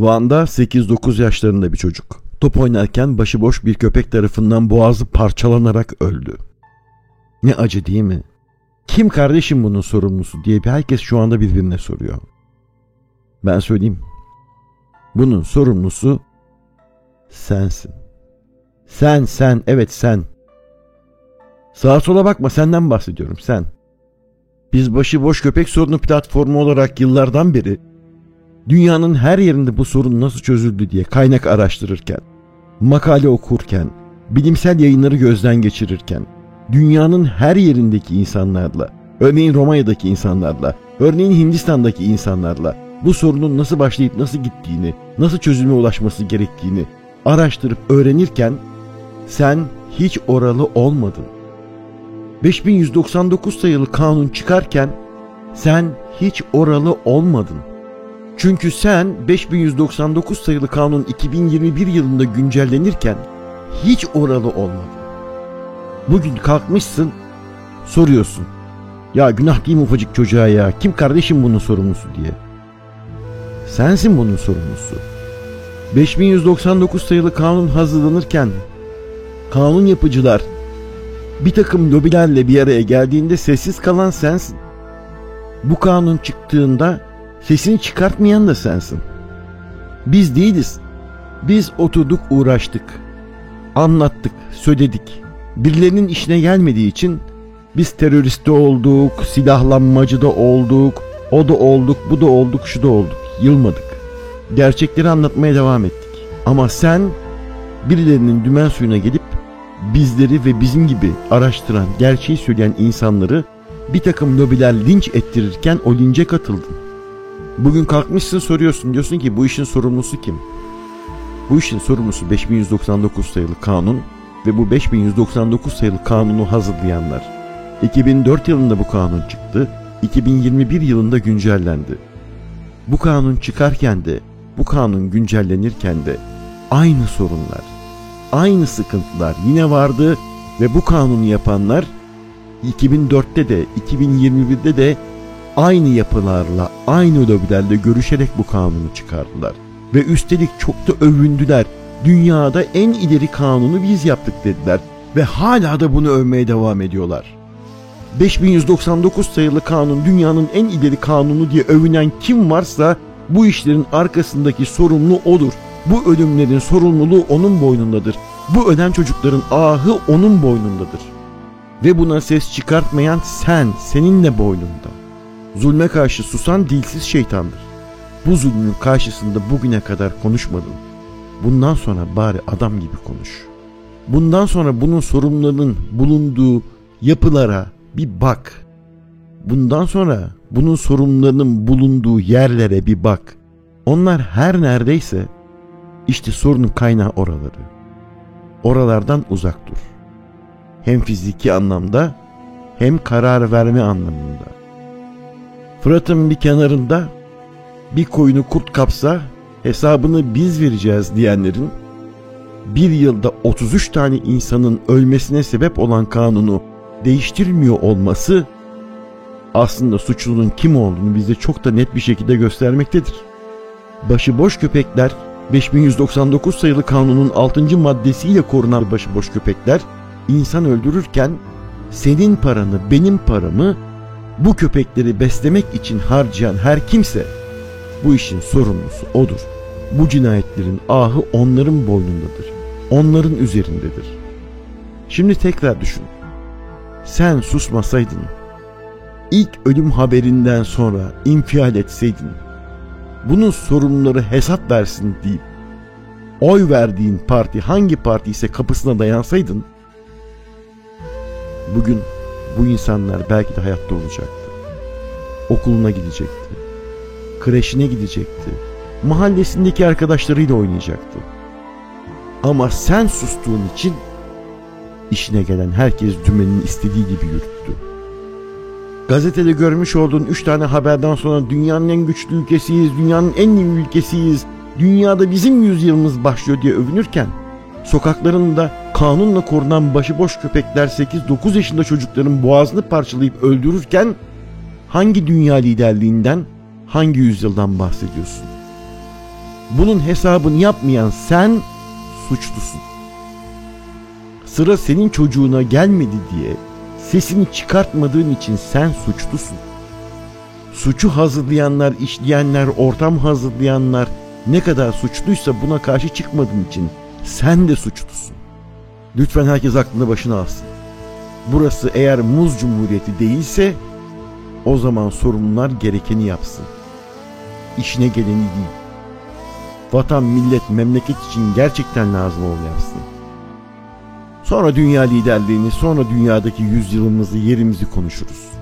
Van'da 8-9 yaşlarında bir çocuk. Top oynarken başıboş bir köpek tarafından boğazı parçalanarak öldü. Ne acı değil mi? Kim kardeşim bunun sorumlusu diye herkes şu anda birbirine soruyor. Ben söyleyeyim. Bunun sorumlusu sensin. Sen sen evet sen. Sağa sola bakma senden bahsediyorum sen. Biz başıboş köpek sorunu platformu olarak yıllardan beri dünyanın her yerinde bu sorun nasıl çözüldü diye kaynak araştırırken, makale okurken, bilimsel yayınları gözden geçirirken, dünyanın her yerindeki insanlarla, örneğin Romanya'daki insanlarla, örneğin Hindistan'daki insanlarla bu sorunun nasıl başlayıp nasıl gittiğini, nasıl çözüme ulaşması gerektiğini araştırıp öğrenirken sen hiç oralı olmadın. 5199 sayılı kanun çıkarken sen hiç oralı olmadın. Çünkü sen 5199 sayılı kanun 2021 yılında güncellenirken hiç oralı olmadın. Bugün kalkmışsın soruyorsun. Ya günah değil mi ufacık çocuğa ya? Kim kardeşim bunun sorumlusu diye. Sensin bunun sorumlusu. 5199 sayılı kanun hazırlanırken kanun yapıcılar bir takım lobilerle bir araya geldiğinde sessiz kalan sensin. Bu kanun çıktığında sesini çıkartmayan da sensin. Biz değiliz. Biz oturduk uğraştık. Anlattık, söyledik. Birilerinin işine gelmediği için biz teröriste olduk, silahlanmacı da olduk, o da olduk, bu da olduk, şu da olduk. Yılmadık. Gerçekleri anlatmaya devam ettik. Ama sen birilerinin dümen suyuna gelip bizleri ve bizim gibi araştıran, gerçeği söyleyen insanları bir takım lobiler linç ettirirken o lince katıldın. Bugün kalkmışsın soruyorsun diyorsun ki bu işin sorumlusu kim? Bu işin sorumlusu 5199 sayılı kanun ve bu 5199 sayılı kanunu hazırlayanlar. 2004 yılında bu kanun çıktı, 2021 yılında güncellendi. Bu kanun çıkarken de, bu kanun güncellenirken de aynı sorunlar, aynı sıkıntılar yine vardı ve bu kanunu yapanlar 2004'te de 2021'de de aynı yapılarla, aynı lobilerle görüşerek bu kanunu çıkardılar. Ve üstelik çok da övündüler. Dünyada en ileri kanunu biz yaptık dediler. Ve hala da bunu övmeye devam ediyorlar. 5199 sayılı kanun dünyanın en ileri kanunu diye övünen kim varsa bu işlerin arkasındaki sorumlu odur. Bu ölümlerin sorumluluğu onun boynundadır. Bu ölen çocukların ahı onun boynundadır. Ve buna ses çıkartmayan sen, senin de boynunda. Zulme karşı susan dilsiz şeytandır. Bu zulmün karşısında bugüne kadar konuşmadın. Bundan sonra bari adam gibi konuş. Bundan sonra bunun sorumlularının bulunduğu yapılara bir bak. Bundan sonra bunun sorumlularının bulunduğu yerlere bir bak. Onlar her neredeyse işte sorunun kaynağı oraları. Oralardan uzak dur. Hem fiziki anlamda hem karar verme anlamında. Fırat'ın bir kenarında bir koyunu kurt kapsa hesabını biz vereceğiz diyenlerin bir yılda 33 tane insanın ölmesine sebep olan kanunu değiştirmiyor olması aslında suçlunun kim olduğunu bize çok da net bir şekilde göstermektedir. Başıboş köpekler 5199 sayılı kanunun 6. maddesiyle korunan başıboş köpekler insan öldürürken senin paranı benim paramı bu köpekleri beslemek için harcayan her kimse bu işin sorumlusu odur. Bu cinayetlerin ahı onların boynundadır. Onların üzerindedir. Şimdi tekrar düşün. Sen susmasaydın, ilk ölüm haberinden sonra infial etseydin, bunun sorumluları hesap versin deyip oy verdiğin parti hangi parti ise kapısına dayansaydın, bugün bu insanlar belki de hayatta olacaktı. Okuluna gidecekti. Kreşine gidecekti. Mahallesindeki arkadaşlarıyla oynayacaktı. Ama sen sustuğun için işine gelen herkes dümenin istediği gibi yürüttü. Gazetede görmüş olduğun üç tane haberden sonra dünyanın en güçlü ülkesiyiz, dünyanın en iyi ülkesiyiz, dünyada bizim yüzyılımız başlıyor diye övünürken sokaklarında kanunla korunan başıboş köpekler 8-9 yaşında çocukların boğazını parçalayıp öldürürken hangi dünya liderliğinden, hangi yüzyıldan bahsediyorsun? Bunun hesabını yapmayan sen suçlusun. Sıra senin çocuğuna gelmedi diye sesini çıkartmadığın için sen suçlusun. Suçu hazırlayanlar, işleyenler, ortam hazırlayanlar ne kadar suçluysa buna karşı çıkmadığın için sen de suçlusun. Lütfen herkes aklını başına alsın. Burası eğer muz cumhuriyeti değilse o zaman sorumlular gerekeni yapsın. İşine geleni değil. Vatan, millet, memleket için gerçekten lazım olanı yapsın. Sonra dünya liderliğini, sonra dünyadaki yüzyılımızı, yerimizi konuşuruz.